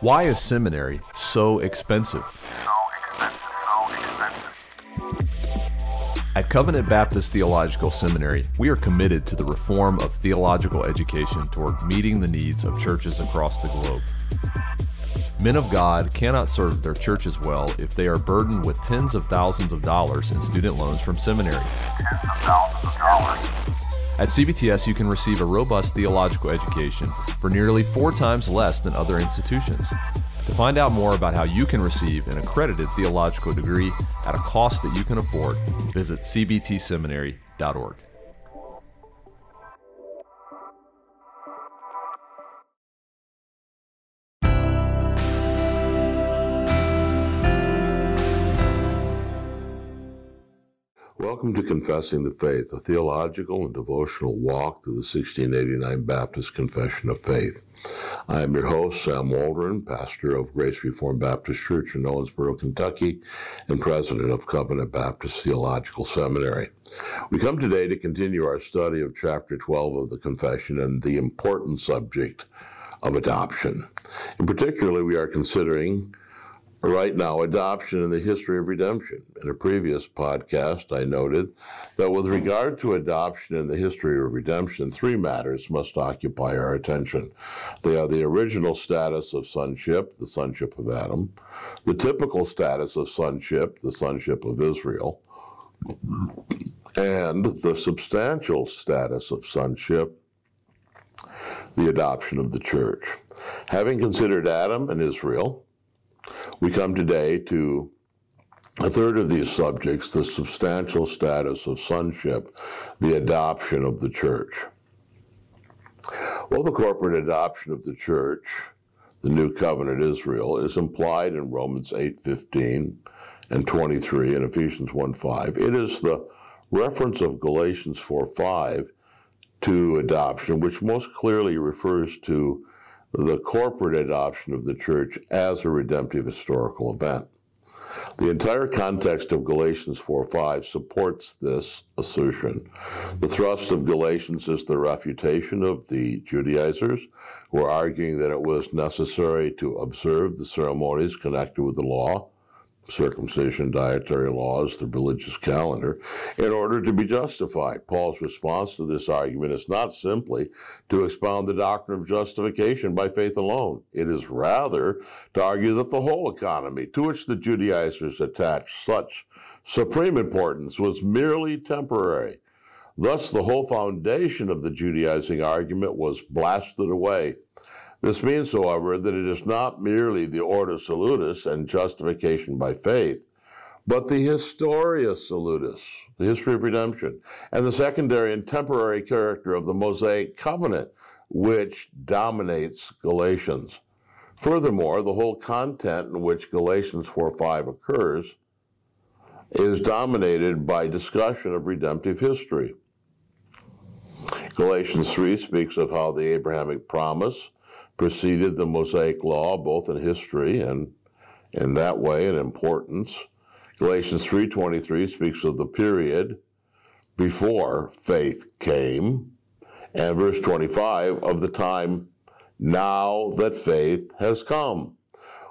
Why is seminary so expensive? At Covenant Baptist Theological Seminary, we are committed to the reform of theological education toward meeting the needs of churches across the globe. Men of God cannot serve their churches well if they are burdened with tens of thousands of dollars in student loans from seminary. At CBTS, you can receive a robust theological education for nearly four times less than other institutions. To find out more about how you can receive an accredited theological degree at a cost that you can afford, visit cbtseminary.org. Welcome to Confessing the Faith, a theological and devotional walk to the 1689 Baptist Confession of Faith. I am your host, Sam Waldron, pastor of Grace Reformed Baptist Church in Owensboro, Kentucky, and president of Covenant Baptist Theological Seminary. We come today to continue our study of chapter 12 of the Confession and the important subject of adoption. In particular, we are considering right now adoption in the history of redemption. In a previous podcast, I noted that with regard to adoption in the history of redemption, three matters must occupy our attention. They are the original status of sonship, the sonship of Adam, the typical status of sonship, the sonship of Israel, and the substantial status of sonship, the adoption of the church. Having considered Adam and Israel, we come today to a third of these subjects the substantial status of sonship, the adoption of the church. Well, the corporate adoption of the church, the new covenant Israel, is implied in Romans 8:15 and 23 and Ephesians 1:5. It is the reference of Galatians 4:5 to adoption, which most clearly refers to the corporate adoption of the church as a redemptive historical event. The entire context of Galatians 4:5 supports this assertion. The thrust of Galatians is the refutation of the Judaizers, who are arguing that it was necessary to observe the ceremonies connected with the law circumcision, dietary laws, the religious calendar, in order to be justified. Paul's response to this argument is not simply to expound the doctrine of justification by faith alone. It is rather to argue that the whole economy, to which the Judaizers attached such supreme importance, was merely temporary. Thus, the whole foundation of the Judaizing argument was blasted away this means, however, that it is not merely the ordo salutis and justification by faith, but the historia salutis, the history of redemption, and the secondary and temporary character of the Mosaic covenant, which dominates Galatians. Furthermore, the whole content in which Galatians 4 5 occurs is dominated by discussion of redemptive history. Galatians 3 speaks of how the Abrahamic promise preceded the Mosaic law, both in history and in that way in importance. Galatians 3:23 speaks of the period before faith came, and verse 25 of the time now that faith has come.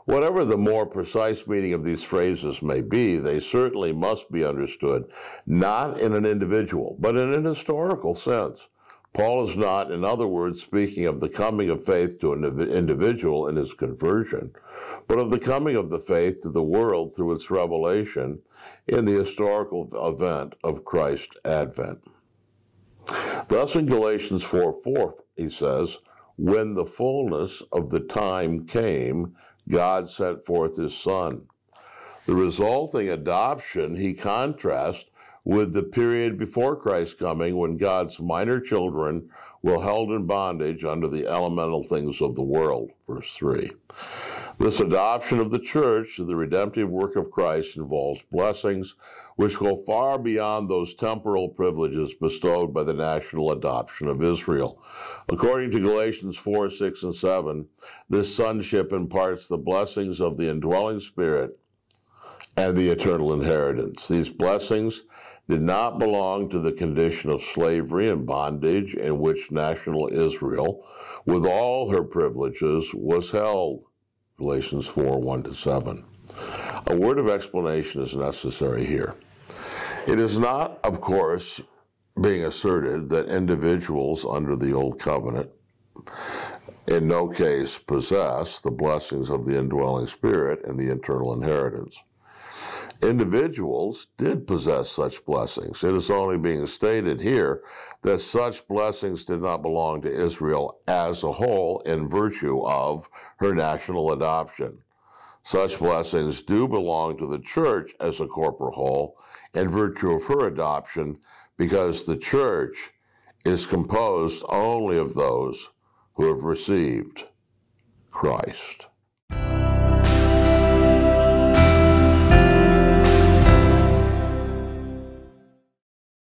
Whatever the more precise meaning of these phrases may be, they certainly must be understood not in an individual, but in an historical sense. Paul is not, in other words, speaking of the coming of faith to an individual in his conversion, but of the coming of the faith to the world through its revelation in the historical event of Christ's advent. Thus, in Galatians 4 4, he says, When the fullness of the time came, God sent forth his Son. The resulting adoption he contrasts with the period before Christ's coming when God's minor children were held in bondage under the elemental things of the world. Verse 3. This adoption of the church to the redemptive work of Christ involves blessings which go far beyond those temporal privileges bestowed by the national adoption of Israel. According to Galatians 4, 6, and 7, this sonship imparts the blessings of the indwelling spirit and the eternal inheritance. These blessings did not belong to the condition of slavery and bondage in which national Israel, with all her privileges, was held. Galatians 4 1 to 7. A word of explanation is necessary here. It is not, of course, being asserted that individuals under the Old Covenant in no case possess the blessings of the indwelling Spirit and the eternal inheritance. Individuals did possess such blessings. It is only being stated here that such blessings did not belong to Israel as a whole in virtue of her national adoption. Such blessings do belong to the church as a corporate whole in virtue of her adoption because the church is composed only of those who have received Christ.